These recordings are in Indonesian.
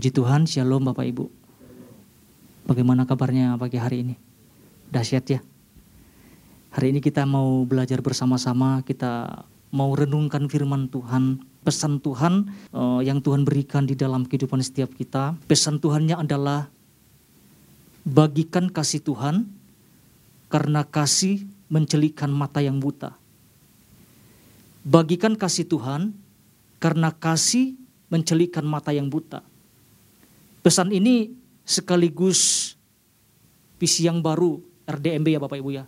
Puji Tuhan, Shalom Bapak Ibu. Bagaimana kabarnya pagi hari ini? Dahsyat ya. Hari ini kita mau belajar bersama-sama, kita mau renungkan firman Tuhan, pesan Tuhan uh, yang Tuhan berikan di dalam kehidupan setiap kita. Pesan Tuhannya adalah bagikan kasih Tuhan karena kasih mencelikan mata yang buta. Bagikan kasih Tuhan karena kasih mencelikan mata yang buta. Pesan ini sekaligus visi yang baru RDMB ya Bapak Ibu ya.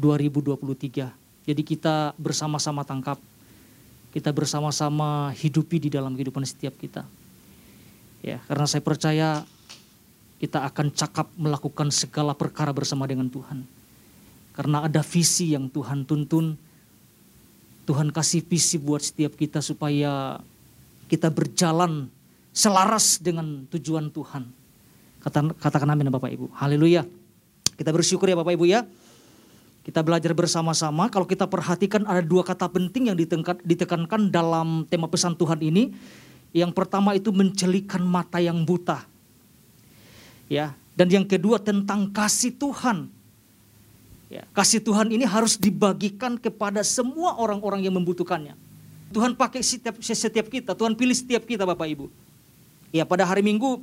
2023. Jadi kita bersama-sama tangkap. Kita bersama-sama hidupi di dalam kehidupan setiap kita. Ya, karena saya percaya kita akan cakap melakukan segala perkara bersama dengan Tuhan. Karena ada visi yang Tuhan tuntun. Tuhan kasih visi buat setiap kita supaya kita berjalan selaras dengan tujuan Tuhan. Kata, katakan amin Bapak Ibu. Haleluya. Kita bersyukur ya Bapak Ibu ya. Kita belajar bersama-sama. Kalau kita perhatikan ada dua kata penting yang ditekankan dalam tema pesan Tuhan ini. Yang pertama itu mencelikan mata yang buta. Ya, dan yang kedua tentang kasih Tuhan. Ya, kasih Tuhan ini harus dibagikan kepada semua orang-orang yang membutuhkannya. Tuhan pakai setiap, setiap kita, Tuhan pilih setiap kita Bapak Ibu. Ya pada hari Minggu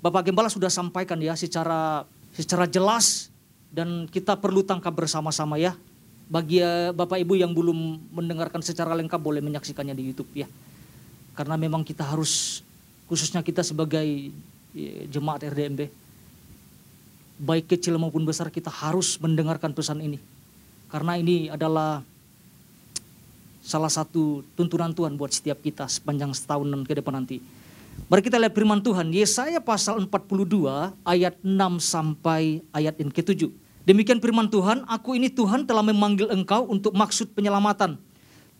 Bapak Gembala sudah sampaikan ya secara secara jelas dan kita perlu tangkap bersama-sama ya. Bagi eh, Bapak Ibu yang belum mendengarkan secara lengkap boleh menyaksikannya di YouTube ya. Karena memang kita harus khususnya kita sebagai ya, jemaat RDMB baik kecil maupun besar kita harus mendengarkan pesan ini. Karena ini adalah salah satu tuntunan Tuhan buat setiap kita sepanjang setahun ke depan nanti. Mari kita lihat firman Tuhan, Yesaya pasal 42 ayat 6 sampai ayat yang ke-7. Demikian firman Tuhan, aku ini Tuhan telah memanggil engkau untuk maksud penyelamatan.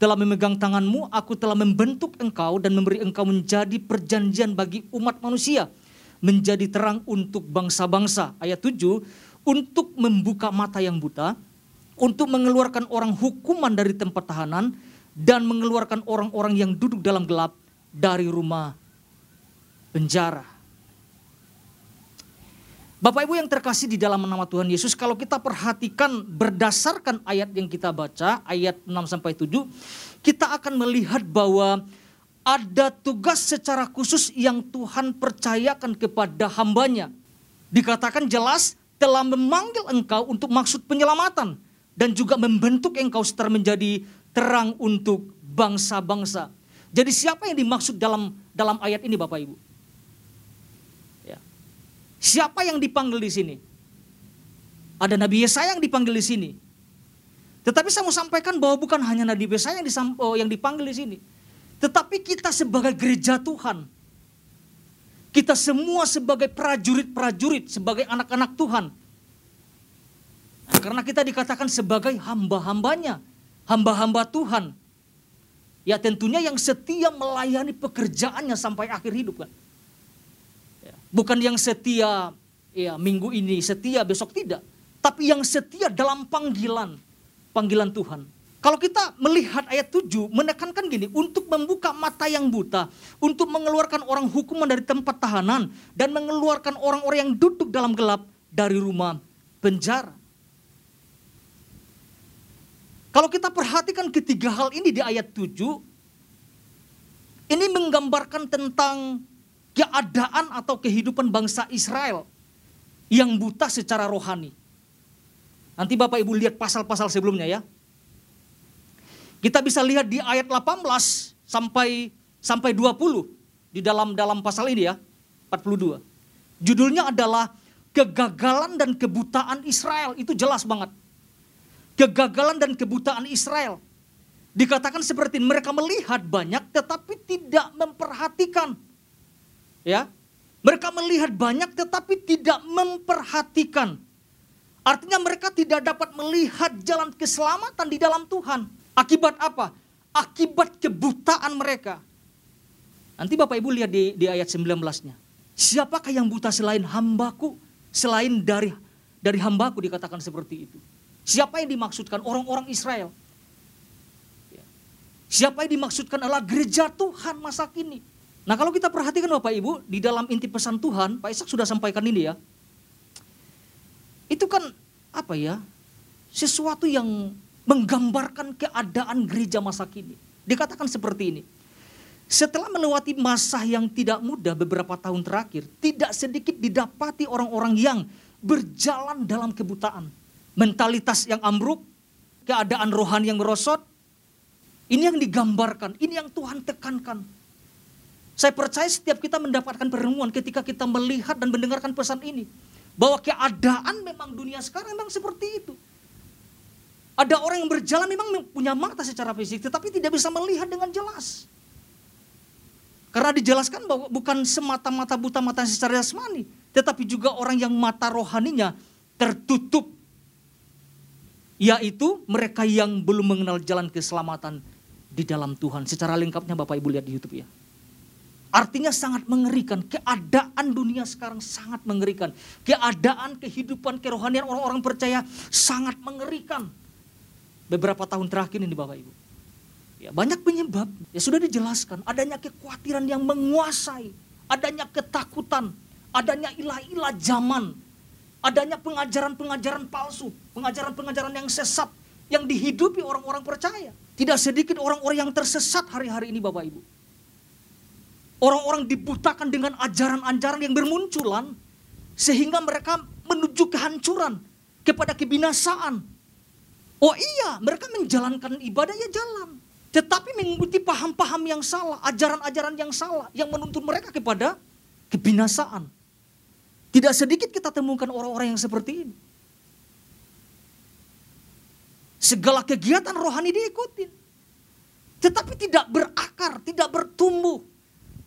Telah memegang tanganmu, aku telah membentuk engkau dan memberi engkau menjadi perjanjian bagi umat manusia. Menjadi terang untuk bangsa-bangsa. Ayat 7, untuk membuka mata yang buta, untuk mengeluarkan orang hukuman dari tempat tahanan, dan mengeluarkan orang-orang yang duduk dalam gelap dari rumah penjara. Bapak Ibu yang terkasih di dalam nama Tuhan Yesus, kalau kita perhatikan berdasarkan ayat yang kita baca, ayat 6 sampai 7, kita akan melihat bahwa ada tugas secara khusus yang Tuhan percayakan kepada hambanya. Dikatakan jelas telah memanggil engkau untuk maksud penyelamatan dan juga membentuk engkau setelah menjadi terang untuk bangsa-bangsa. Jadi siapa yang dimaksud dalam dalam ayat ini Bapak Ibu? Siapa yang dipanggil di sini? Ada Nabi Yesaya yang dipanggil di sini. Tetapi saya mau sampaikan bahwa bukan hanya Nabi Yesaya yang, oh, dipanggil di sini. Tetapi kita sebagai gereja Tuhan. Kita semua sebagai prajurit-prajurit, sebagai anak-anak Tuhan. Nah, karena kita dikatakan sebagai hamba-hambanya, hamba-hamba Tuhan. Ya tentunya yang setia melayani pekerjaannya sampai akhir hidup kan. Bukan yang setia ya minggu ini, setia besok tidak. Tapi yang setia dalam panggilan, panggilan Tuhan. Kalau kita melihat ayat 7 menekankan gini, untuk membuka mata yang buta, untuk mengeluarkan orang hukuman dari tempat tahanan dan mengeluarkan orang-orang yang duduk dalam gelap dari rumah penjara. Kalau kita perhatikan ketiga hal ini di ayat 7, ini menggambarkan tentang keadaan atau kehidupan bangsa Israel yang buta secara rohani. Nanti Bapak Ibu lihat pasal-pasal sebelumnya ya. Kita bisa lihat di ayat 18 sampai sampai 20 di dalam dalam pasal ini ya, 42. Judulnya adalah kegagalan dan kebutaan Israel. Itu jelas banget. Kegagalan dan kebutaan Israel. Dikatakan seperti mereka melihat banyak tetapi tidak memperhatikan ya. Mereka melihat banyak tetapi tidak memperhatikan. Artinya mereka tidak dapat melihat jalan keselamatan di dalam Tuhan. Akibat apa? Akibat kebutaan mereka. Nanti Bapak Ibu lihat di, di ayat 19-nya. Siapakah yang buta selain hambaku? Selain dari dari hambaku dikatakan seperti itu. Siapa yang dimaksudkan? Orang-orang Israel. Ya. Siapa yang dimaksudkan adalah gereja Tuhan masa kini. Nah kalau kita perhatikan Bapak Ibu, di dalam inti pesan Tuhan, Pak Ishak sudah sampaikan ini ya. Itu kan apa ya, sesuatu yang menggambarkan keadaan gereja masa kini. Dikatakan seperti ini. Setelah melewati masa yang tidak mudah beberapa tahun terakhir, tidak sedikit didapati orang-orang yang berjalan dalam kebutaan. Mentalitas yang ambruk, keadaan rohani yang merosot, ini yang digambarkan, ini yang Tuhan tekankan. Saya percaya setiap kita mendapatkan perenungan ketika kita melihat dan mendengarkan pesan ini. Bahwa keadaan memang dunia sekarang memang seperti itu. Ada orang yang berjalan memang punya mata secara fisik, tetapi tidak bisa melihat dengan jelas. Karena dijelaskan bahwa bukan semata-mata buta mata secara jasmani, tetapi juga orang yang mata rohaninya tertutup. Yaitu mereka yang belum mengenal jalan keselamatan di dalam Tuhan. Secara lengkapnya Bapak Ibu lihat di Youtube ya. Artinya sangat mengerikan. Keadaan dunia sekarang sangat mengerikan. Keadaan kehidupan kerohanian orang-orang percaya sangat mengerikan. Beberapa tahun terakhir ini Bapak Ibu. Ya, banyak penyebab. Ya sudah dijelaskan. Adanya kekhawatiran yang menguasai. Adanya ketakutan. Adanya ilah-ilah zaman. Adanya pengajaran-pengajaran palsu. Pengajaran-pengajaran yang sesat. Yang dihidupi orang-orang percaya. Tidak sedikit orang-orang yang tersesat hari-hari ini Bapak Ibu. Orang-orang dibutakan dengan ajaran-ajaran yang bermunculan. Sehingga mereka menuju kehancuran. Kepada kebinasaan. Oh iya mereka menjalankan ibadah ya jalan. Tetapi mengikuti paham-paham yang salah. Ajaran-ajaran yang salah. Yang menuntun mereka kepada kebinasaan. Tidak sedikit kita temukan orang-orang yang seperti ini. Segala kegiatan rohani diikutin. Tetapi tidak berakar, tidak bertumbuh.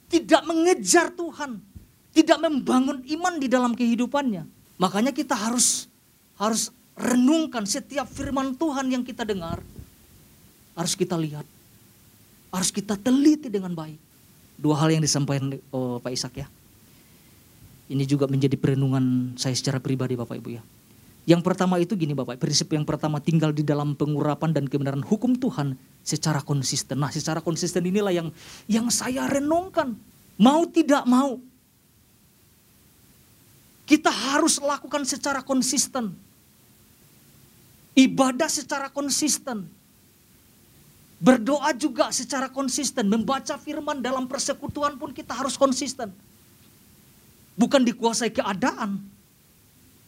Tidak mengejar Tuhan. Tidak membangun iman di dalam kehidupannya. Makanya kita harus harus renungkan setiap firman Tuhan yang kita dengar. Harus kita lihat. Harus kita teliti dengan baik. Dua hal yang disampaikan oh, Pak Ishak ya. Ini juga menjadi perenungan saya secara pribadi Bapak Ibu ya. Yang pertama itu gini Bapak, prinsip yang pertama tinggal di dalam pengurapan dan kebenaran hukum Tuhan secara konsisten. Nah secara konsisten inilah yang yang saya renungkan. Mau tidak mau. Kita harus lakukan secara konsisten. Ibadah secara konsisten. Berdoa juga secara konsisten. Membaca firman dalam persekutuan pun kita harus konsisten. Bukan dikuasai keadaan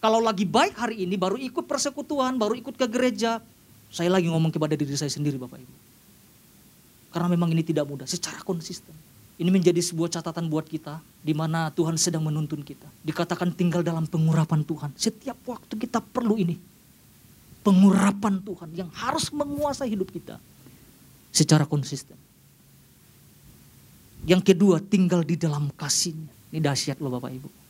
kalau lagi baik hari ini baru ikut persekutuan, baru ikut ke gereja. Saya lagi ngomong kepada diri saya sendiri Bapak Ibu. Karena memang ini tidak mudah secara konsisten. Ini menjadi sebuah catatan buat kita di mana Tuhan sedang menuntun kita. Dikatakan tinggal dalam pengurapan Tuhan. Setiap waktu kita perlu ini. Pengurapan Tuhan yang harus menguasai hidup kita secara konsisten. Yang kedua, tinggal di dalam kasihnya. Ini dahsyat loh Bapak Ibu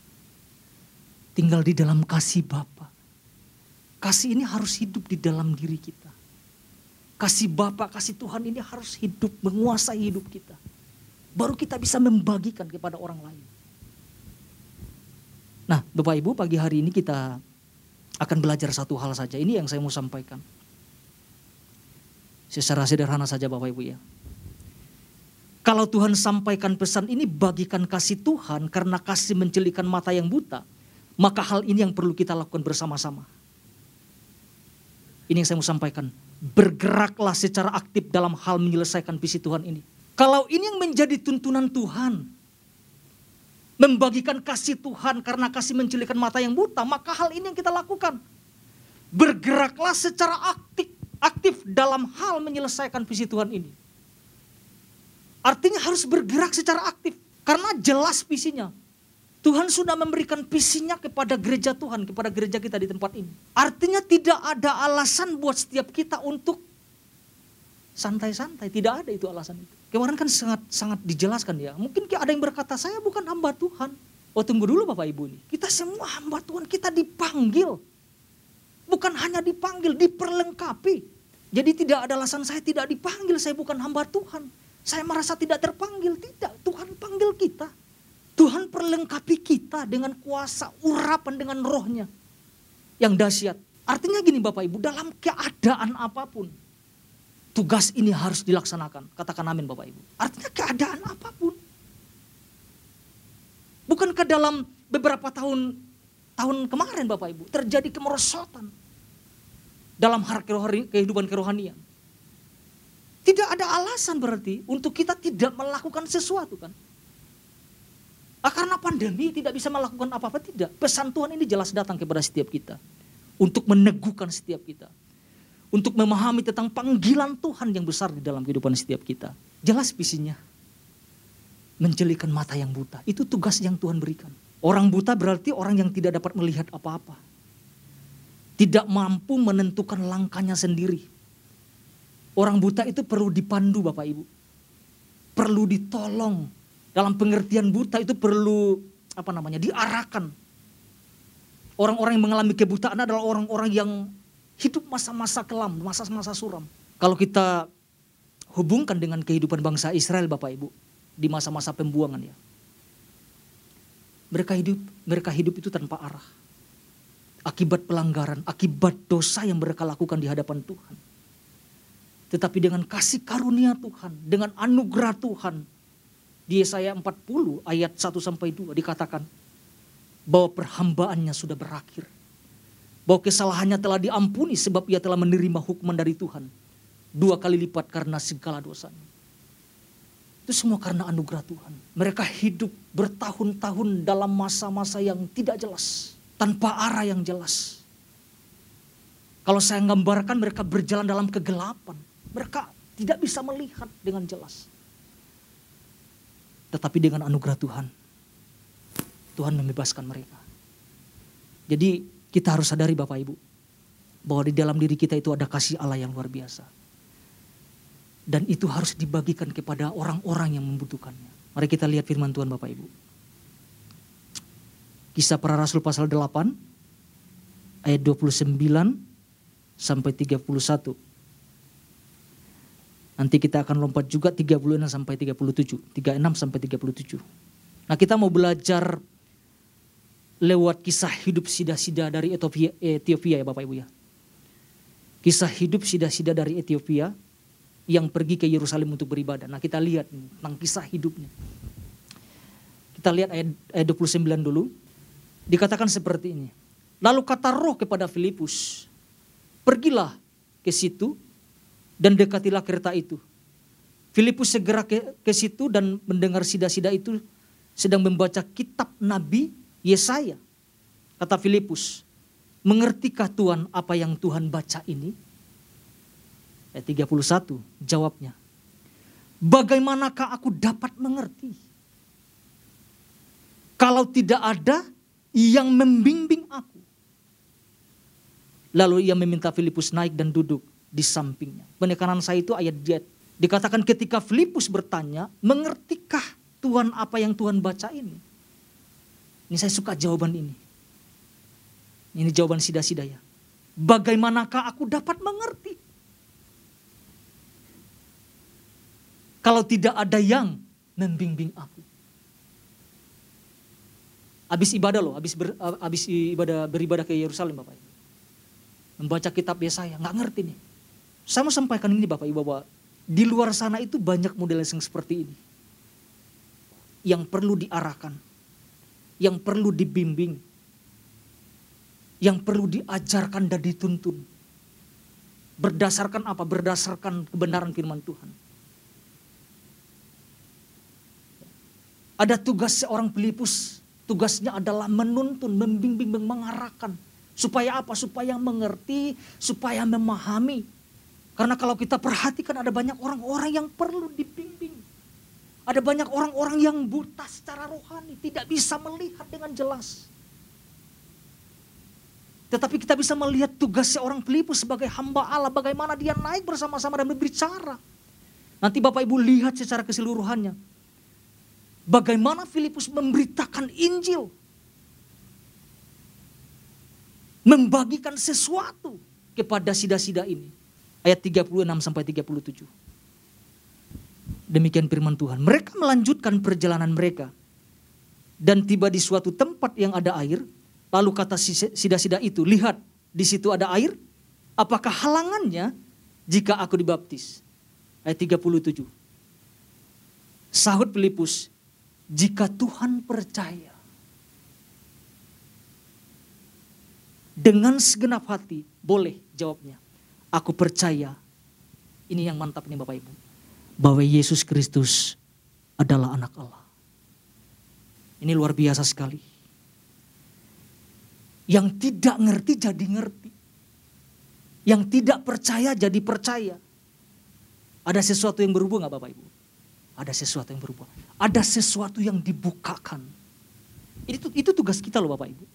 tinggal di dalam kasih Bapa. Kasih ini harus hidup di dalam diri kita. Kasih Bapa, kasih Tuhan ini harus hidup, menguasai hidup kita. Baru kita bisa membagikan kepada orang lain. Nah, Bapak Ibu, pagi hari ini kita akan belajar satu hal saja. Ini yang saya mau sampaikan. Secara sederhana saja Bapak Ibu ya. Kalau Tuhan sampaikan pesan ini bagikan kasih Tuhan karena kasih mencelikan mata yang buta maka hal ini yang perlu kita lakukan bersama-sama. Ini yang saya mau sampaikan. Bergeraklah secara aktif dalam hal menyelesaikan visi Tuhan ini. Kalau ini yang menjadi tuntunan Tuhan, membagikan kasih Tuhan karena kasih mencelikan mata yang buta, maka hal ini yang kita lakukan. Bergeraklah secara aktif, aktif dalam hal menyelesaikan visi Tuhan ini. Artinya harus bergerak secara aktif karena jelas visinya. Tuhan sudah memberikan visinya kepada gereja Tuhan, kepada gereja kita di tempat ini. Artinya tidak ada alasan buat setiap kita untuk santai-santai, tidak ada itu alasan itu. Kemarin kan sangat sangat dijelaskan ya. Mungkin ada yang berkata, saya bukan hamba Tuhan. Oh tunggu dulu Bapak Ibu ini. Kita semua hamba Tuhan, kita dipanggil. Bukan hanya dipanggil, diperlengkapi. Jadi tidak ada alasan saya tidak dipanggil, saya bukan hamba Tuhan. Saya merasa tidak terpanggil, tidak. Tuhan panggil kita. Tuhan perlengkapi kita dengan kuasa urapan dengan rohnya yang dahsyat. Artinya gini Bapak Ibu, dalam keadaan apa pun, tugas ini harus dilaksanakan. Katakan amin Bapak Ibu. Artinya keadaan apa pun. Bukankah dalam beberapa tahun tahun kemarin Bapak Ibu terjadi kemerosotan dalam hal kehidupan kerohanian. Tidak ada alasan berarti untuk kita tidak melakukan sesuatu kan. Ah, karena pandemi tidak bisa melakukan apa-apa tidak. Pesan Tuhan ini jelas datang kepada setiap kita. Untuk meneguhkan setiap kita. Untuk memahami tentang panggilan Tuhan yang besar di dalam kehidupan setiap kita. Jelas visinya. Menjelikan mata yang buta. Itu tugas yang Tuhan berikan. Orang buta berarti orang yang tidak dapat melihat apa-apa. Tidak mampu menentukan langkahnya sendiri. Orang buta itu perlu dipandu Bapak Ibu. Perlu ditolong dalam pengertian buta itu perlu apa namanya diarahkan. Orang-orang yang mengalami kebutaan adalah orang-orang yang hidup masa-masa kelam, masa-masa suram. Kalau kita hubungkan dengan kehidupan bangsa Israel Bapak Ibu di masa-masa pembuangan ya. Mereka hidup mereka hidup itu tanpa arah. Akibat pelanggaran, akibat dosa yang mereka lakukan di hadapan Tuhan. Tetapi dengan kasih karunia Tuhan, dengan anugerah Tuhan, di Yesaya 40 ayat 1 sampai 2 dikatakan bahwa perhambaannya sudah berakhir. Bahwa kesalahannya telah diampuni sebab ia telah menerima hukuman dari Tuhan. Dua kali lipat karena segala dosanya. Itu semua karena anugerah Tuhan. Mereka hidup bertahun-tahun dalam masa-masa yang tidak jelas. Tanpa arah yang jelas. Kalau saya gambarkan mereka berjalan dalam kegelapan. Mereka tidak bisa melihat dengan jelas. Tetapi dengan anugerah Tuhan, Tuhan membebaskan mereka. Jadi kita harus sadari Bapak Ibu, bahwa di dalam diri kita itu ada kasih Allah yang luar biasa. Dan itu harus dibagikan kepada orang-orang yang membutuhkannya. Mari kita lihat firman Tuhan Bapak Ibu. Kisah para Rasul pasal 8 ayat 29 sampai 31. Nanti kita akan lompat juga 36 sampai 37. 36 sampai 37. Nah kita mau belajar lewat kisah hidup sida-sida dari Ethiopia, Ethiopia ya Bapak Ibu ya. Kisah hidup sida-sida dari Ethiopia yang pergi ke Yerusalem untuk beribadah. Nah kita lihat tentang kisah hidupnya. Kita lihat ayat, ayat 29 dulu. Dikatakan seperti ini. Lalu kata roh kepada Filipus, pergilah ke situ dan dekatilah kereta itu. Filipus segera ke, ke situ dan mendengar sida-sida itu sedang membaca kitab Nabi Yesaya. Kata Filipus, mengertikah Tuhan apa yang Tuhan baca ini? Ayat 31 jawabnya, bagaimanakah aku dapat mengerti? Kalau tidak ada yang membimbing aku. Lalu ia meminta Filipus naik dan duduk di sampingnya. Penekanan saya itu ayat jet. Dikatakan ketika Filipus bertanya, mengertikah Tuhan apa yang Tuhan baca ini? Ini saya suka jawaban ini. Ini jawaban sida-sida ya. Bagaimanakah aku dapat mengerti? Kalau tidak ada yang membimbing aku. Habis ibadah loh, habis, ber, habis ibadah beribadah ke Yerusalem Bapak. Membaca kitab Yesaya, nggak ngerti nih. Saya mau sampaikan ini Bapak Ibu bahwa di luar sana itu banyak model yang seperti ini. Yang perlu diarahkan. Yang perlu dibimbing. Yang perlu diajarkan dan dituntun. Berdasarkan apa? Berdasarkan kebenaran firman Tuhan. Ada tugas seorang pelipus. Tugasnya adalah menuntun, membimbing, mengarahkan. Supaya apa? Supaya mengerti, supaya memahami karena kalau kita perhatikan ada banyak orang-orang yang perlu dibimbing. Ada banyak orang-orang yang buta secara rohani, tidak bisa melihat dengan jelas. Tetapi kita bisa melihat tugas seorang Filipus sebagai hamba Allah, bagaimana dia naik bersama-sama dan berbicara. Nanti Bapak Ibu lihat secara keseluruhannya. Bagaimana Filipus memberitakan Injil. Membagikan sesuatu kepada sida-sida ini ayat 36 sampai 37. Demikian firman Tuhan. Mereka melanjutkan perjalanan mereka dan tiba di suatu tempat yang ada air. Lalu kata sida-sida itu, lihat di situ ada air. Apakah halangannya jika aku dibaptis? Ayat 37. Sahut Filipus, jika Tuhan percaya dengan segenap hati, boleh jawabnya. Aku percaya, ini yang mantap nih Bapak Ibu, bahwa Yesus Kristus adalah anak Allah. Ini luar biasa sekali. Yang tidak ngerti jadi ngerti. Yang tidak percaya jadi percaya. Ada sesuatu yang berubah nggak Bapak Ibu? Ada sesuatu yang berubah. Ada sesuatu yang dibukakan. Itu, itu tugas kita loh Bapak Ibu.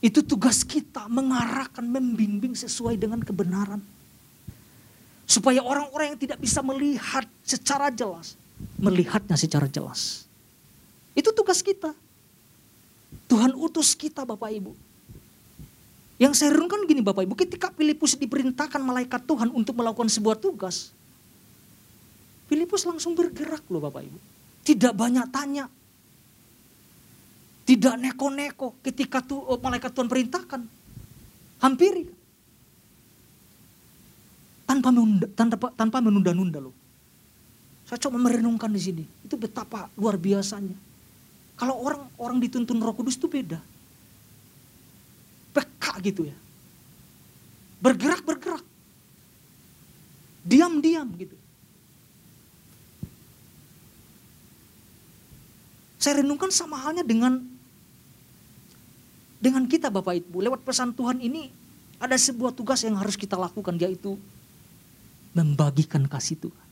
Itu tugas kita mengarahkan, membimbing sesuai dengan kebenaran. Supaya orang-orang yang tidak bisa melihat secara jelas, melihatnya secara jelas. Itu tugas kita. Tuhan utus kita Bapak Ibu. Yang saya renungkan gini Bapak Ibu, ketika Filipus diperintahkan malaikat Tuhan untuk melakukan sebuah tugas. Filipus langsung bergerak loh Bapak Ibu. Tidak banyak tanya. Tidak neko-neko ketika tuh, oh, malaikat Tuhan perintahkan. Hampiri. Tanpa menunda, tanpa, tanpa menunda-nunda loh. Saya coba merenungkan di sini. Itu betapa luar biasanya. Kalau orang orang dituntun Roh Kudus itu beda peka gitu ya. Bergerak-bergerak. Diam-diam gitu. Saya renungkan sama halnya dengan dengan kita Bapak Ibu. Lewat pesan Tuhan ini ada sebuah tugas yang harus kita lakukan yaitu membagikan kasih Tuhan.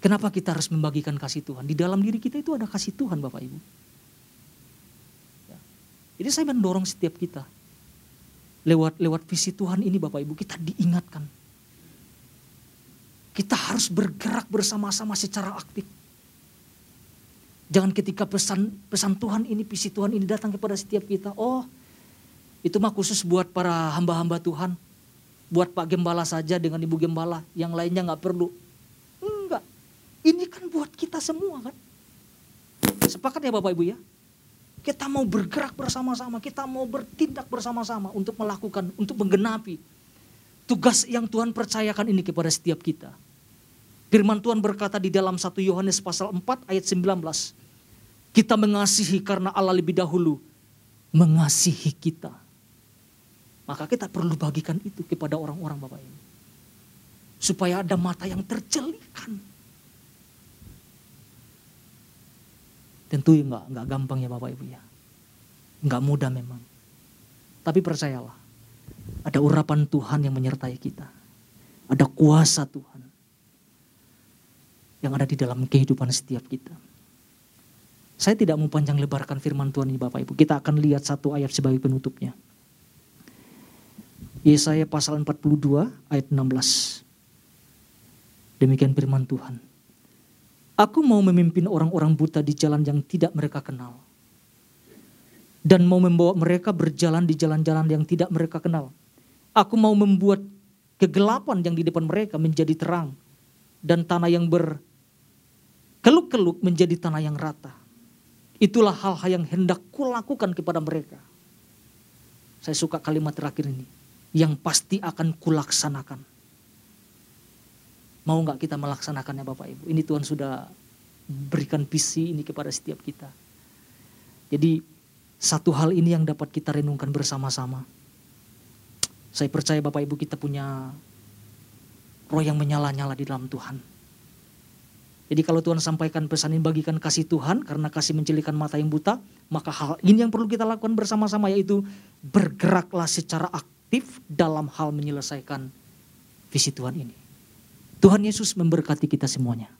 Kenapa kita harus membagikan kasih Tuhan? Di dalam diri kita itu ada kasih Tuhan Bapak Ibu. Ya. Jadi saya mendorong setiap kita. Lewat lewat visi Tuhan ini Bapak Ibu kita diingatkan. Kita harus bergerak bersama-sama secara aktif. Jangan ketika pesan pesan Tuhan ini, visi Tuhan ini datang kepada setiap kita. Oh, itu mah khusus buat para hamba-hamba Tuhan. Buat Pak Gembala saja dengan Ibu Gembala. Yang lainnya nggak perlu. Ini kan buat kita semua kan. Sepakat ya Bapak Ibu ya? Kita mau bergerak bersama-sama, kita mau bertindak bersama-sama untuk melakukan, untuk menggenapi tugas yang Tuhan percayakan ini kepada setiap kita. Firman Tuhan berkata di dalam 1 Yohanes pasal 4 ayat 19. Kita mengasihi karena Allah lebih dahulu mengasihi kita. Maka kita perlu bagikan itu kepada orang-orang Bapak Ibu. Supaya ada mata yang tercelikan Tentu enggak, enggak gampang ya Bapak Ibu ya. Enggak mudah memang. Tapi percayalah, ada urapan Tuhan yang menyertai kita. Ada kuasa Tuhan yang ada di dalam kehidupan setiap kita. Saya tidak mau panjang lebarkan firman Tuhan ini Bapak Ibu. Kita akan lihat satu ayat sebagai penutupnya. Yesaya pasal 42 ayat 16. Demikian firman Tuhan. Aku mau memimpin orang-orang buta di jalan yang tidak mereka kenal. Dan mau membawa mereka berjalan di jalan-jalan yang tidak mereka kenal. Aku mau membuat kegelapan yang di depan mereka menjadi terang. Dan tanah yang berkeluk-keluk menjadi tanah yang rata. Itulah hal-hal yang hendak kulakukan kepada mereka. Saya suka kalimat terakhir ini. Yang pasti akan kulaksanakan. Mau nggak kita melaksanakannya Bapak Ibu? Ini Tuhan sudah berikan visi ini kepada setiap kita. Jadi satu hal ini yang dapat kita renungkan bersama-sama. Saya percaya Bapak Ibu kita punya roh yang menyala-nyala di dalam Tuhan. Jadi kalau Tuhan sampaikan pesan ini bagikan kasih Tuhan karena kasih mencelikan mata yang buta, maka hal ini yang perlu kita lakukan bersama-sama yaitu bergeraklah secara aktif dalam hal menyelesaikan visi Tuhan ini. Tuhan Yesus memberkati kita semuanya.